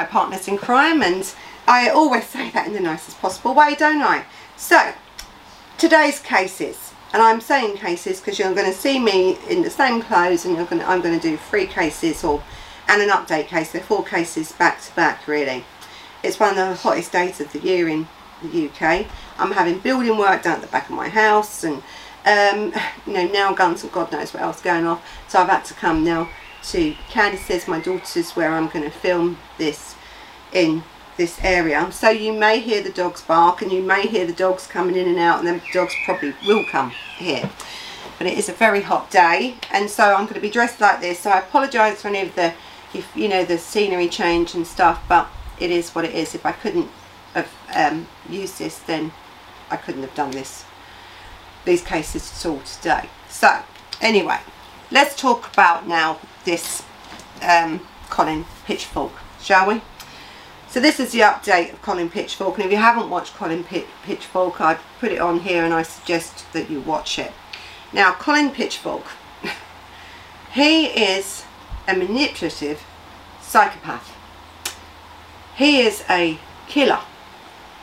My partners in crime and I always say that in the nicest possible way don't I? So today's cases and I'm saying cases because you're going to see me in the same clothes and to, I'm going to do three cases or and an update case, so four cases back to back really. It's one of the hottest days of the year in the UK. I'm having building work done at the back of my house and um, you know nail guns and God knows what else going off so I've had to come now to Candice's, my daughter's, where I'm going to film this in this area. So you may hear the dogs bark and you may hear the dogs coming in and out and the dogs probably will come here. But it is a very hot day and so I'm going to be dressed like this. So I apologise for any of the, if you know, the scenery change and stuff, but it is what it is. If I couldn't have um, used this, then I couldn't have done this, these cases at all today. So anyway, let's talk about now this um, Colin Pitchfork, shall we? So this is the update of Colin Pitchfork and if you haven't watched Colin Pitchfork I'd put it on here and I suggest that you watch it. Now Colin Pitchfork, he is a manipulative psychopath. He is a killer.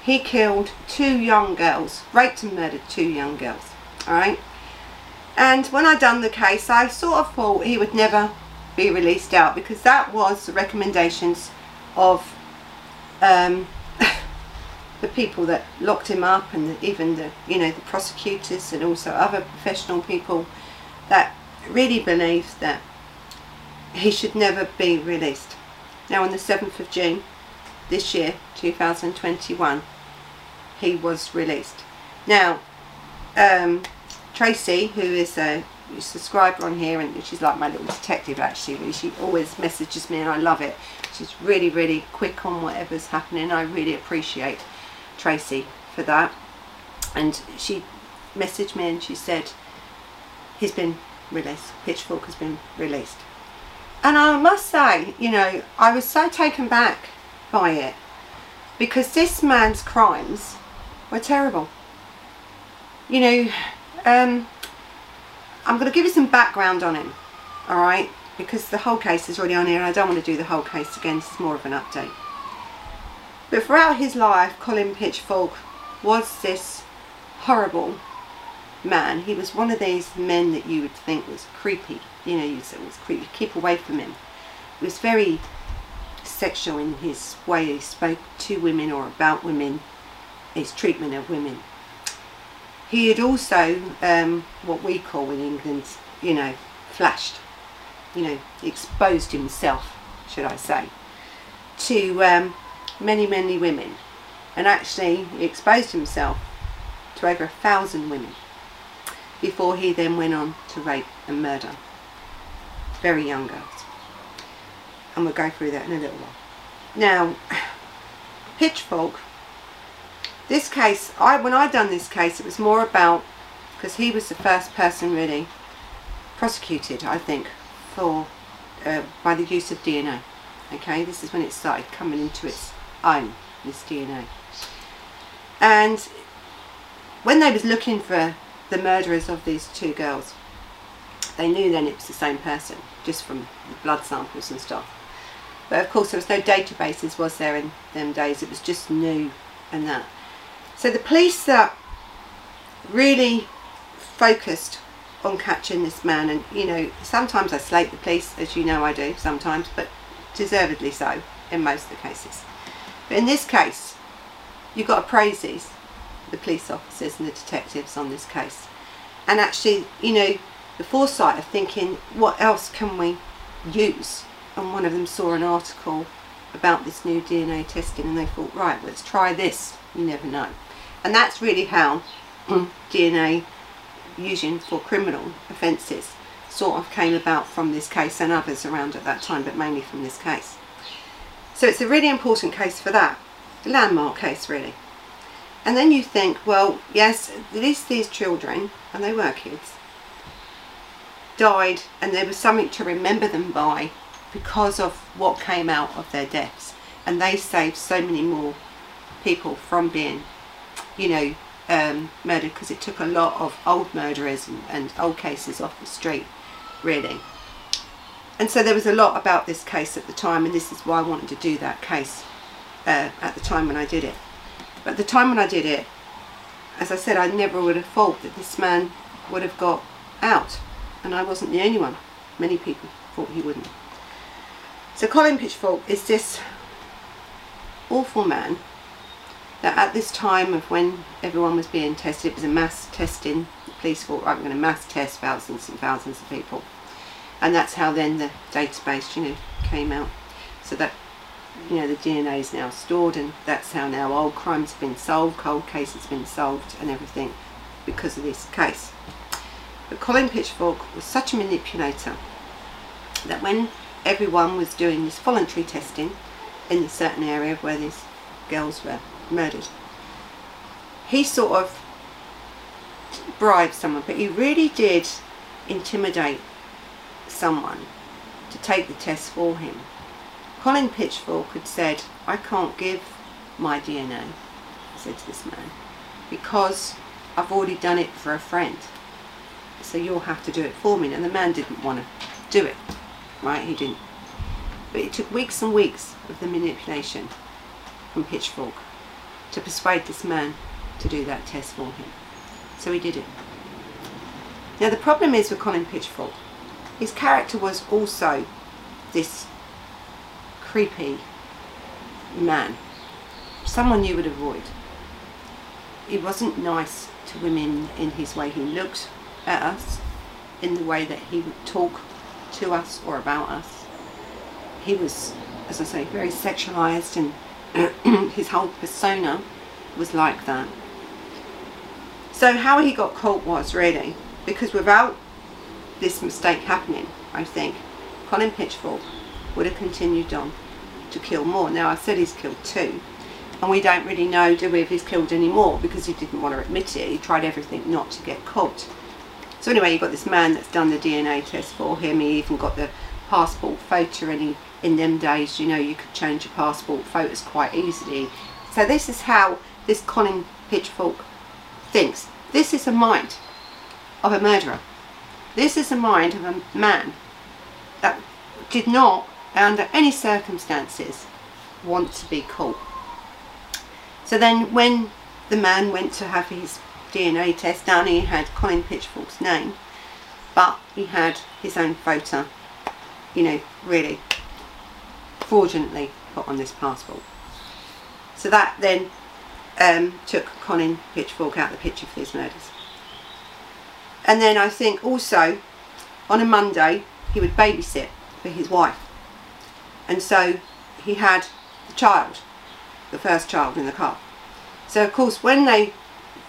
He killed two young girls, raped and murdered two young girls, alright? And when I done the case I sort of thought he would never be released out because that was the recommendations of um, the people that locked him up and even the you know the prosecutors and also other professional people that really believed that he should never be released. Now on the 7th of June this year 2021 he was released. Now um, Tracy who is a subscriber on here and she's like my little detective actually. Really. she always messages me and I love it. She's really really quick on whatever's happening. I really appreciate Tracy for that. And she messaged me and she said he's been released. Pitchfork has been released. And I must say you know I was so taken back by it because this man's crimes were terrible. You know um, I'm going to give you some background on him, alright? Because the whole case is already on here and I don't want to do the whole case again, this is more of an update. But throughout his life, Colin Pitchfork was this horrible man. He was one of these men that you would think was creepy. You know, you said was creepy. Keep away from him. He was very sexual in his way he spoke to women or about women, his treatment of women. He had also, um, what we call in England, you know, flashed, you know, exposed himself, should I say, to um, many, many women. And actually, he exposed himself to over a thousand women before he then went on to rape and murder very young girls. And we'll go through that in a little while. Now, Pitchfork this case, I when I done this case, it was more about because he was the first person really prosecuted, I think, for uh, by the use of DNA. Okay, this is when it started coming into its own, this DNA. And when they was looking for the murderers of these two girls, they knew then it was the same person, just from blood samples and stuff. But of course there was no databases, was there, in them days. It was just new and that. So the police that really focused on catching this man and you know sometimes I slate the police as you know I do sometimes but deservedly so in most of the cases. But in this case you've got to praise these the police officers and the detectives on this case. And actually you know the foresight of thinking what else can we use? And one of them saw an article about this new DNA testing and they thought right let's try this. You never know and that's really how mm. DNA using for criminal offences sort of came about from this case and others around at that time but mainly from this case. So it's a really important case for that, a landmark case really. And then you think, well, yes, at least these children, and they were kids, died and there was something to remember them by because of what came out of their deaths. And they saved so many more people from being you know, um, murdered because it took a lot of old murderers and, and, old cases off the street, really. and so there was a lot about this case at the time, and this is why I wanted to do that case uh, at the time when I did it. But the time when I did it, as I said, I never would have thought that this man would have got out, and I wasn't the only one. Many people thought he wouldn't. So Colin Pitchfork is this awful man that at this time of when everyone was being tested, it was a mass testing, the police thought, right, we're going to mass test thousands and thousands of people. And that's how then the database, you know, came out. So that, you know, the DNA is now stored and that's how now old crimes have been solved, cold cases have been solved and everything because of this case. But Colin Pitchfork was such a manipulator that when everyone was doing this voluntary testing in a certain area where these girls were murdered. He sort of bribed someone, but he really did intimidate someone to take the test for him. Colin Pitchfork had said, I can't give my DNA, he said to this man, because I've already done it for a friend. So you'll have to do it for me. And the man didn't want to do it, right? He didn't. But it took weeks and weeks of the manipulation from Pitchfork to persuade this man to do that test for him. So he did it. Now the problem is with Colin Pitchfork, his character was also this creepy man, someone you would avoid. He wasn't nice to women in his way he looked at us, in the way that he would talk to us or about us. He was, as I say, very sexualized and his whole persona was like that. So how he got caught was really, because without this mistake happening, I think, Colin Pitchfork would have continued on to kill more. Now I said he's killed two, and we don't really know, do we, if he's killed any more, because he didn't want to admit it. He tried everything not to get caught. So anyway, you've got this man that's done the DNA test for him. He even got the passport photo, and he, in them days, you know, you could change your passport photos quite easily. So this is how this Colin Pitchfork thinks. This is a mind of a murderer. This is the mind of a man that did not, under any circumstances, want to be caught. So then when the man went to have his DNA test done, he had Colin Pitchfork's name, but he had his own photo, you know, really fraudulently put on this passport. So that then um, took Colin Pitchfork out of the picture for these murders. And then I think also on a Monday he would babysit for his wife. And so he had the child, the first child in the car. So of course when they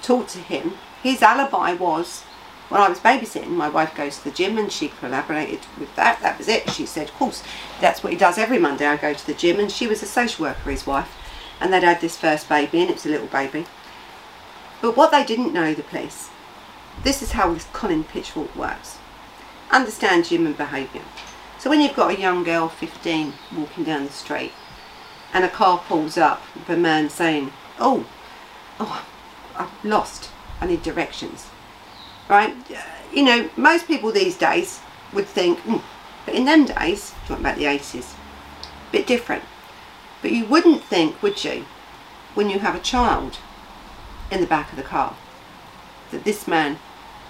talked to him, his alibi was when I was babysitting, my wife goes to the gym and she collaborated with that. That was it. She said, of course, that's what he does every Monday. I go to the gym and she was a social worker, his wife and they'd had this first baby and it was a little baby. But what they didn't know, the police, this is how this Colin Pitchfork works. Understand human behaviour. So when you've got a young girl, 15, walking down the street, and a car pulls up with a man saying, oh, oh, I've lost, I need directions. Right? You know, most people these days would think, mm. but in them days, talking about the 80s, a bit different. But you wouldn't think, would you, when you have a child in the back of the car, that this man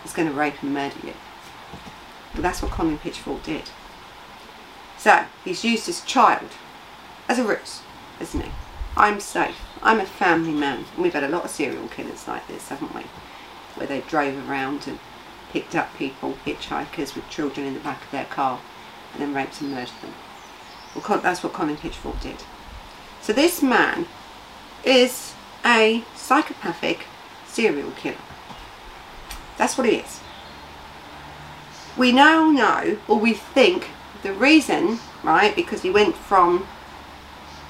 is going to rape and murder you. But that's what Colin Pitchfork did. So, he's used his child as a ruse, isn't he? I'm safe. I'm a family man. And we've had a lot of serial killers like this, haven't we? Where they drove around and picked up people, hitchhikers with children in the back of their car, and then raped and murdered them. Well, that's what Colin Pitchfork did. So this man is a psychopathic serial killer. That's what he is. We now know, or we think, the reason, right, because he went from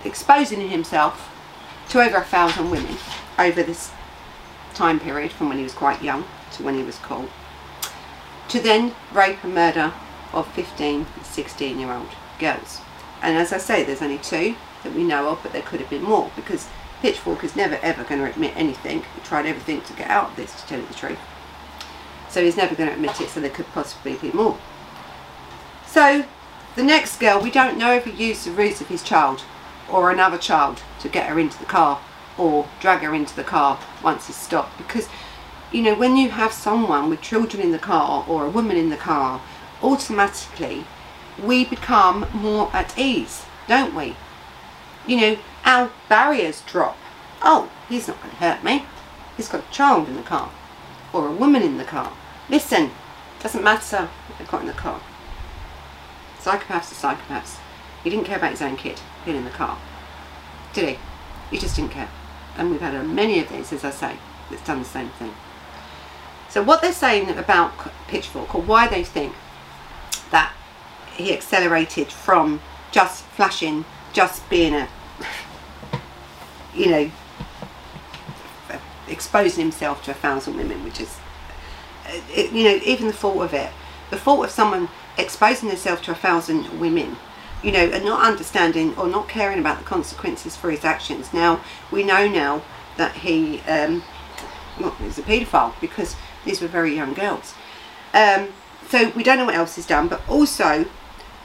exposing himself to over a thousand women over this time period from when he was quite young to when he was caught, to then rape and murder of 15 16 year old girls. And as I say, there's only two that we know of, but there could have been more because Pitchfork is never ever going to admit anything. He tried everything to get out of this, to tell you the truth. So he's never going to admit it, so there could possibly be more. So The next girl, we don't know if he used the ruse of his child or another child to get her into the car or drag her into the car once it's stopped. Because you know when you have someone with children in the car or a woman in the car automatically we become more at ease don't we? You know our barriers drop. Oh he's not going to hurt me. He's got a child in the car or a woman in the car. Listen doesn't matter what they've got in the car. Psychopaths are psychopaths he didn't care about his own kid being in the car. Did he? He just didn't care and we've had many of these, as I say, that's done the same thing. So what they're saying about Pitchfork, or why they think that he accelerated from just flashing, just being a, you know, exposing himself to a thousand women, which is, you know, even the thought of it, the thought of someone exposing themselves to a thousand women you know, and not understanding or not caring about the consequences for his actions. Now, we know now that he um, well, he's a paedophile because these were very young girls. Um, so we don't know what else he's done, but also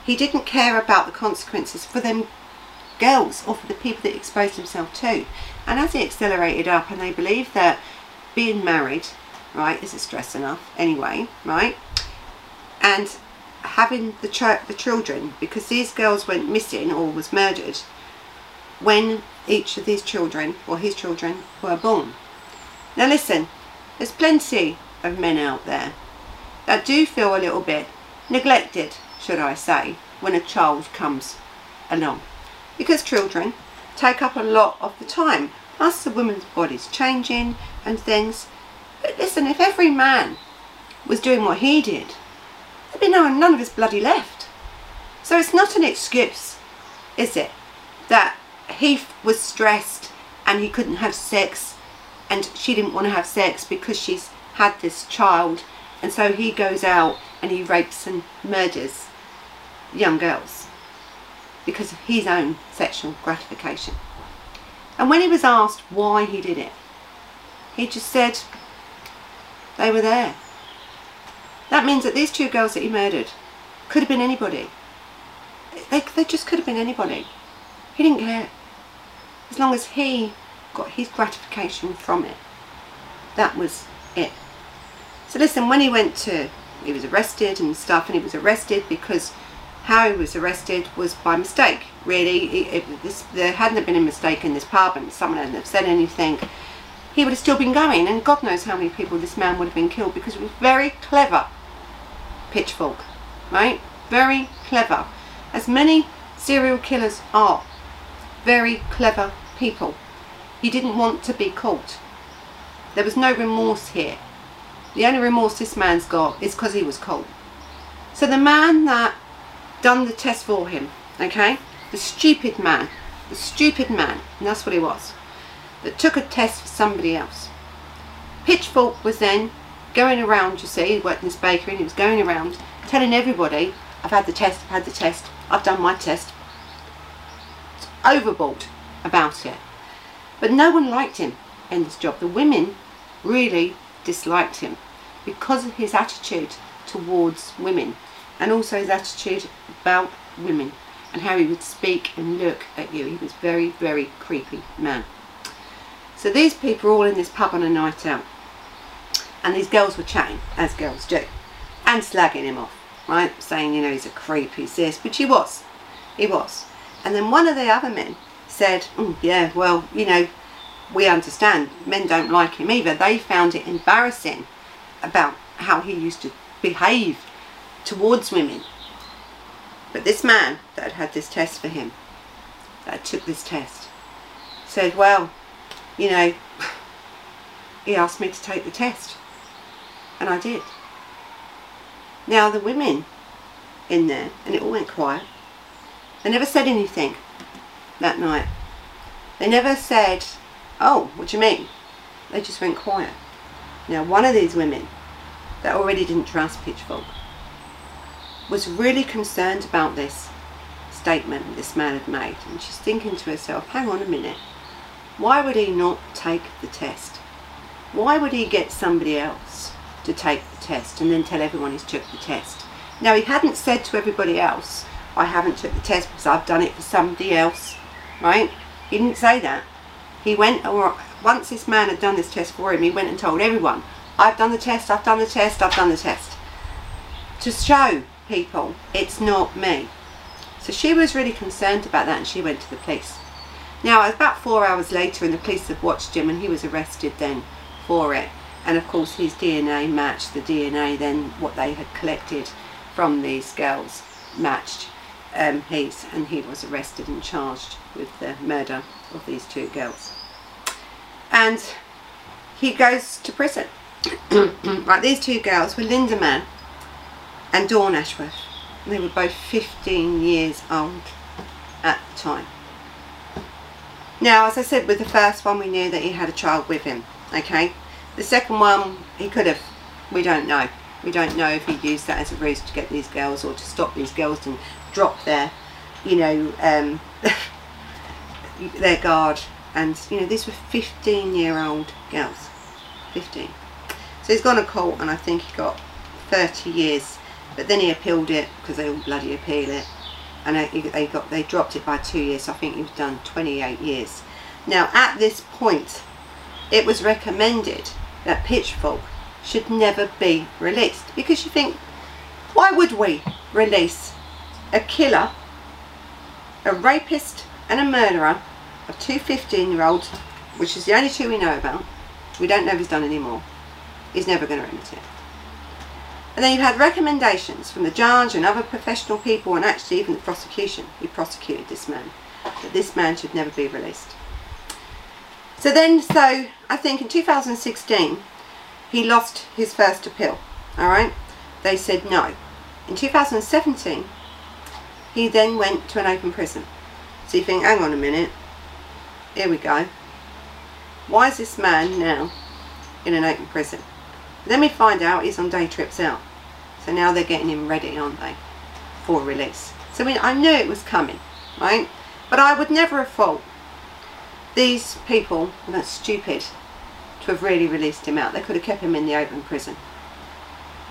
he didn't care about the consequences for them girls or for the people that exposed himself to. And as he accelerated up, and they believe that being married, right, is a stress enough anyway, right? And having the, ch the children because these girls went missing or was murdered when each of these children or his children were born. Now listen, there's plenty of men out there that do feel a little bit neglected, should I say, when a child comes along. Because children take up a lot of the time. Plus the woman's body's changing and things. But listen, if every man was doing what he did, there'd no, none of his bloody left. So it's not an excuse, is it, that he was stressed and he couldn't have sex and she didn't want to have sex because she's had this child and so he goes out and he rapes and murders young girls because of his own sexual gratification. And when he was asked why he did it, he just said they were there. That means that these two girls that he murdered could have been anybody. They, they just could have been anybody. He didn't care. As long as he got his gratification from it. That was it. So listen, when he went to, he was arrested and stuff, and he was arrested because how he was arrested was by mistake. Really, it, it, this, there hadn't been a mistake in this pub and someone hadn't have said anything. He would have still been going, and God knows how many people this man would have been killed because he was very clever pitchfork, right? Very clever. As many serial killers are. Very clever people. He didn't want to be caught. There was no remorse here. The only remorse this man's got is because he was caught. So the man that done the test for him, okay, the stupid man, the stupid man, and that's what he was, that took a test for somebody else. Pitchfork was then going around, you see, he worked in this bakery and he was going around telling everybody, I've had the test, I've had the test, I've done my test. It's Overboard about it. But no one liked him in this job. The women really disliked him because of his attitude towards women and also his attitude about women and how he would speak and look at you. He was very, very creepy man. So these people are all in this pub on a night out and these girls were chatting, as girls do, and slagging him off, right? Saying, you know, he's a creep, he's this, which he was. He was. And then one of the other men said, mm, yeah, well, you know, we understand. Men don't like him either. They found it embarrassing about how he used to behave towards women. But this man that had had this test for him, that took this test, said, well, you know, he asked me to take the test. And I did. Now the women in there, and it all went quiet, they never said anything that night. They never said, oh, what do you mean? They just went quiet. Now one of these women that already didn't trust Pitchfork was really concerned about this statement this man had made and she's thinking to herself, hang on a minute, why would he not take the test? Why would he get somebody else? to take the test and then tell everyone he's took the test. Now he hadn't said to everybody else, I haven't took the test because I've done it for somebody else, right? He didn't say that. He went, or once this man had done this test for him, he went and told everyone, I've done the test, I've done the test, I've done the test. To show people it's not me. So she was really concerned about that and she went to the police. Now, about four hours later, and the police had watched him and he was arrested then for it. And of course, his DNA matched the DNA then what they had collected from these girls matched um, his, and he was arrested and charged with the murder of these two girls. And he goes to prison. right, these two girls were Lynda Mann and Dawn Ashworth. They were both 15 years old at the time. Now, as I said, with the first one, we knew that he had a child with him, okay? The second one, he could have, we don't know. We don't know if he used that as a ruse to get these girls or to stop these girls and drop their, you know, um, their guard. And, you know, these were 15 year old girls. 15. So he's gone to court and I think he got 30 years. But then he appealed it because they all bloody appeal it. And they got they dropped it by two years. So I think he was done 28 years. Now at this point, it was recommended that Pitchfork should never be released. Because you think, why would we release a killer, a rapist and a murderer of two 15 year olds, which is the only two we know about. We don't know if he's done any more. He's never going to admit it. And then you've had recommendations from the judge and other professional people and actually even the prosecution who prosecuted this man that this man should never be released. So then, so I think in 2016 he lost his first appeal, alright? They said no. In 2017 he then went to an open prison. So you think, hang on a minute, here we go. Why is this man now in an open prison? Then we find out he's on day trips out. So now they're getting him ready, aren't they, for release. So I, I knew it was coming, right? But I would never have thought these people were stupid to have really released him out. They could have kept him in the open prison.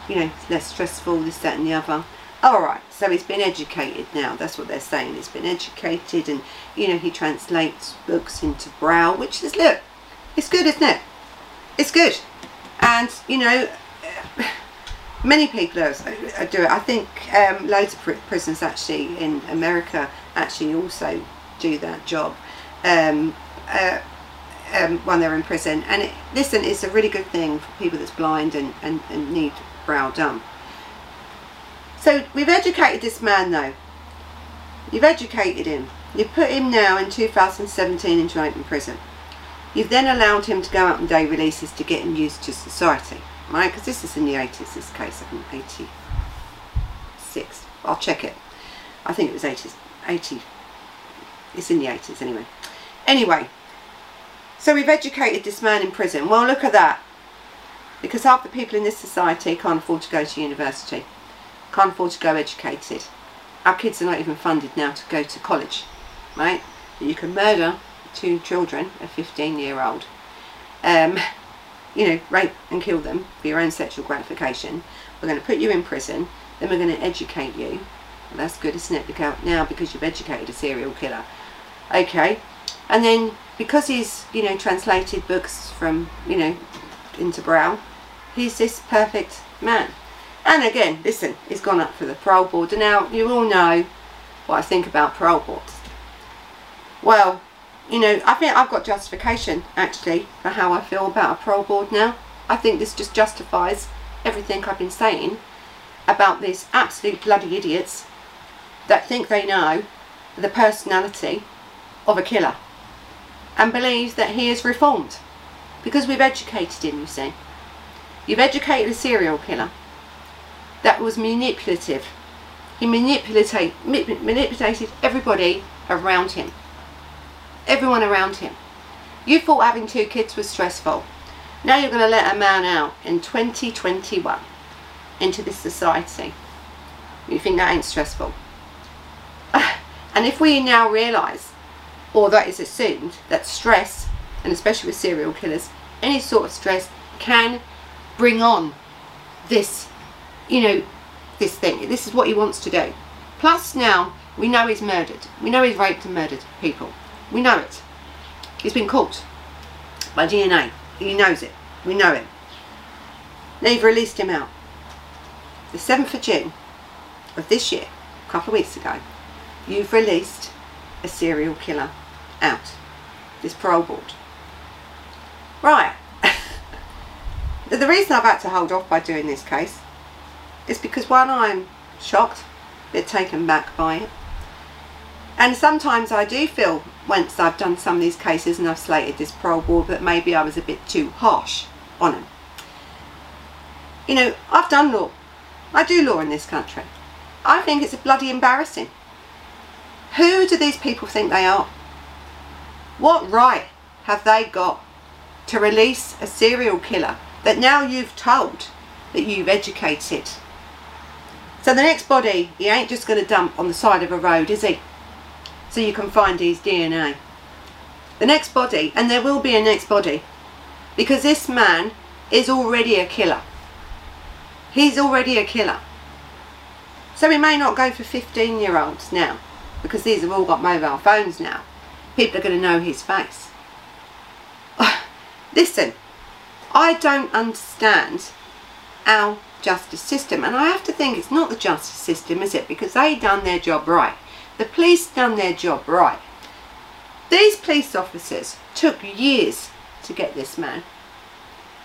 You know, less stressful, this, that and the other. Alright, so he's been educated now, that's what they're saying. He's been educated and, you know, he translates books into Braille, which is, look, it's good, isn't it? It's good. And, you know, many people do it. I think um, loads of prisons actually in America actually also do that job um, uh, um, when they're in prison. And it, listen, it's a really good thing for people that's blind and, and, and need Braille done. So we've educated this man though. You've educated him. You've put him now in 2017 into open prison. You've then allowed him to go out on day releases to get him used to society. Right? Because this is in the 80s, this case, I think 86. I'll check it. I think it was 80s. 80. It's in the 80s anyway. Anyway, so we've educated this man in prison. Well, look at that. Because half the people in this society can't afford to go to university can't afford to go educated. Our kids are not even funded now to go to college, right? You can murder two children, a 15 year old, um, you know, rape and kill them for your own sexual gratification. We're going to put you in prison, then we're going to educate you. Well, that's good, isn't it? Now because you've educated a serial killer. Okay, and then because he's, you know, translated books from, you know, into Braille, he's this perfect man. And again, listen, he's gone up for the parole board. And now, you all know what I think about parole boards. Well, you know, I think I've got justification, actually, for how I feel about a parole board now. I think this just justifies everything I've been saying about these absolute bloody idiots that think they know the personality of a killer and believe that he is reformed because we've educated him, you see. You've educated a serial killer that was manipulative. He manipulated, manipulated everybody around him. Everyone around him. You thought having two kids was stressful. Now you're going to let a man out in 2021 into this society. You think that ain't stressful. And if we now realise, or that is assumed, that stress, and especially with serial killers, any sort of stress can bring on this you know, this thing. This is what he wants to do. Plus now, we know he's murdered. We know he's raped and murdered people. We know it. He's been caught by DNA. He knows it. We know him. They've released him out. The 7th of June of this year, a couple of weeks ago, you've released a serial killer out. This parole board. Right. the reason I've had to hold off by doing this case is because one, I'm shocked, a bit taken back by it. And sometimes I do feel, once I've done some of these cases and I've slated this parole board, that maybe I was a bit too harsh on them. You know, I've done law. I do law in this country. I think it's bloody embarrassing. Who do these people think they are? What right have they got to release a serial killer that now you've told that you've educated? So the next body, he ain't just going to dump on the side of a road, is he? So you can find his DNA. The next body, and there will be a next body, because this man is already a killer. He's already a killer. So we may not go for 15 year olds now because these have all got mobile phones now. People are going to know his face. Listen, I don't understand our justice system and I have to think it's not the justice system is it because they done their job right. The police done their job right. These police officers took years to get this man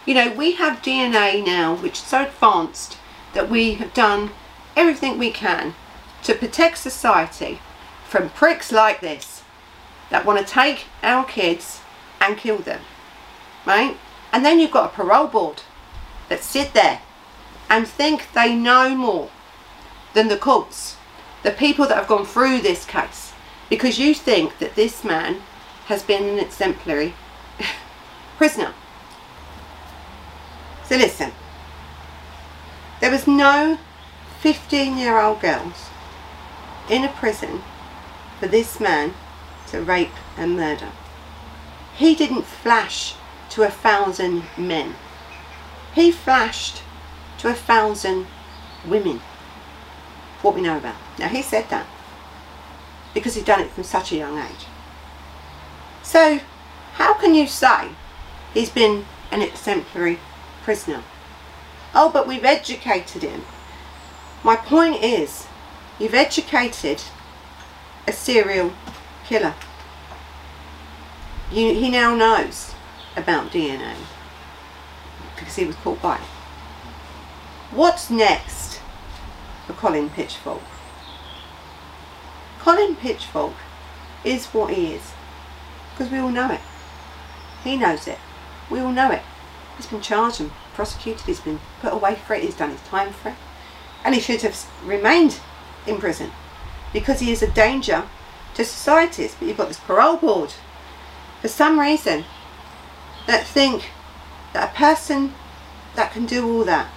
you know, we have DNA now which is so advanced that we have done everything we can to protect society from pricks like this that want to take our kids and kill them, right? And then you've got a parole board that sit there and think they know more than the courts, the people that have gone through this case, because you think that this man has been an exemplary prisoner. So listen, there was no 15 year old girls in a prison for this man to rape and murder. He didn't flash to a thousand men. He flashed to a thousand women. We know about. Now he said that because he'd done it from such a young age. So how can you say he's been an exemplary prisoner. Oh, but we've educated him. My point is, you've educated a serial killer. You, he now knows about DNA because he was caught by it. What's next for Colin Pitchfork? Colin Pitchfork is what he is because we all know it. He knows it. We all know it. He's been charged and prosecuted, he's been put away for it, he's done his time for it. And he should have remained in prison because he is a danger to societies. But you've got this parole board, for some reason, that think that a person that can do all that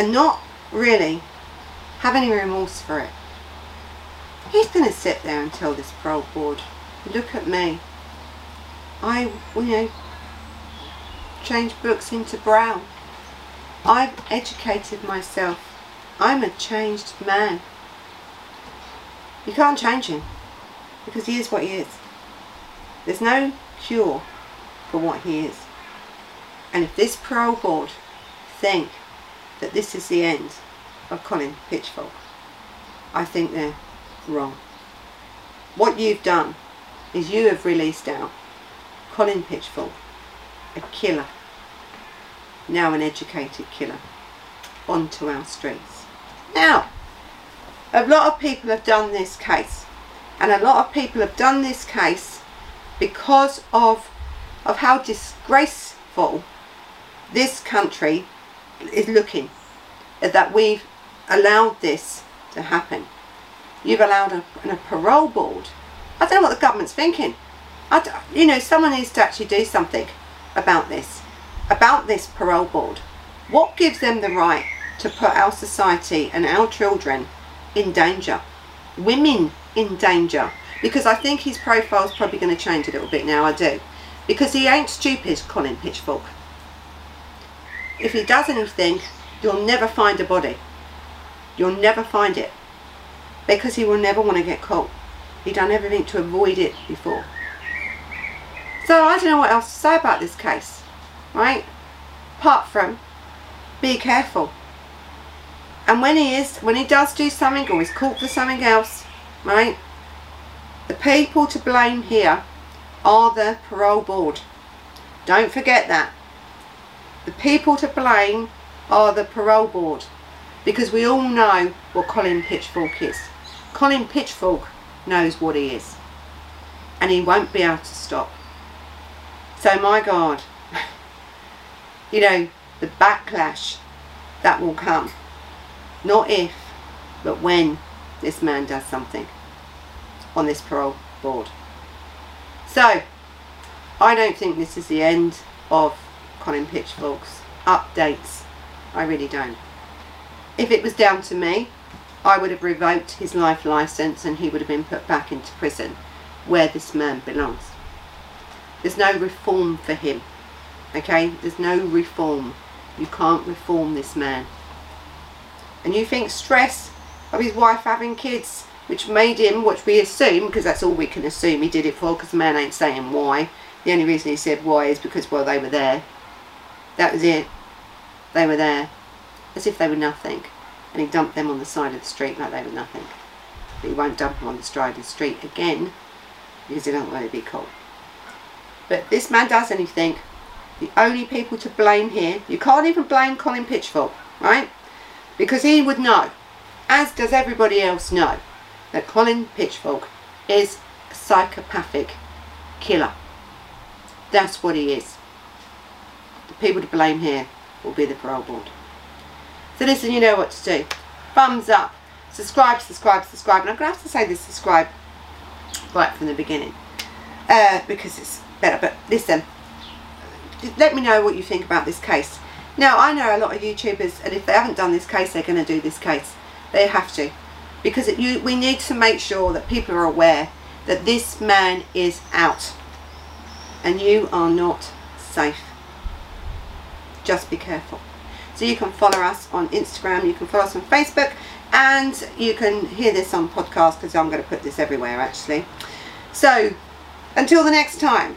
and not really have any remorse for it. He's going to sit there and tell this parole board, look at me. I, you know, changed books into brown. I've educated myself. I'm a changed man. You can't change him because he is what he is. There's no cure for what he is. And if this parole board think that this is the end of Colin Pitchfork, I think they're wrong. What you've done is you have released out Colin Pitchfork a killer, now an educated killer, onto our streets. Now, a lot of people have done this case, and a lot of people have done this case because of, of how disgraceful this country is looking, at that we've allowed this to happen. You've allowed a, a parole board. I don't know what the government's thinking. I, you know, someone needs to actually do something about this, about this parole board. What gives them the right to put our society and our children in danger? Women in danger. Because I think his profile is probably going to change a little bit now, I do. Because he ain't stupid, Colin Pitchfork. If he does anything, you'll never find a body. You'll never find it because he will never want to get caught. He done everything to avoid it before. So I don't know what else to say about this case, right? Apart from, be careful. And when he is, when he does do something or he's caught for something else, right? The people to blame here are the parole board. Don't forget that. The people to blame are the parole board because we all know what Colin Pitchfork is. Colin Pitchfork knows what he is and he won't be able to stop. So my God, you know, the backlash that will come, not if, but when this man does something on this parole board. So, I don't think this is the end of Colin Pitchfork's updates. I really don't. If it was down to me, I would have revoked his life licence and he would have been put back into prison where this man belongs. There's no reform for him. Okay? There's no reform. You can't reform this man. And you think stress of his wife having kids, which made him, which we assume, because that's all we can assume he did it for, because the man ain't saying why. The only reason he said why is because, well, they were there. That was it. They were there. As if they were nothing. And he dumped them on the side of the street like they were nothing. But he won't dump them on the side of the street again because he doesn't want to be caught. But this man does anything. The only people to blame here, you can't even blame Colin Pitchfork, right? Because he would know, as does everybody else know, that Colin Pitchfork is a psychopathic killer. That's what he is. People to blame here will be the parole board. So listen, you know what to do. Thumbs up. Subscribe, subscribe, subscribe. And I'm going to have to say this subscribe right from the beginning. Uh, because it's better. But listen, let me know what you think about this case. Now, I know a lot of YouTubers, and if they haven't done this case, they're going to do this case. They have to. Because it, you, we need to make sure that people are aware that this man is out. And you are not safe. Just be careful. So you can follow us on Instagram, you can follow us on Facebook, and you can hear this on podcast because I'm going to put this everywhere actually. So, until the next time.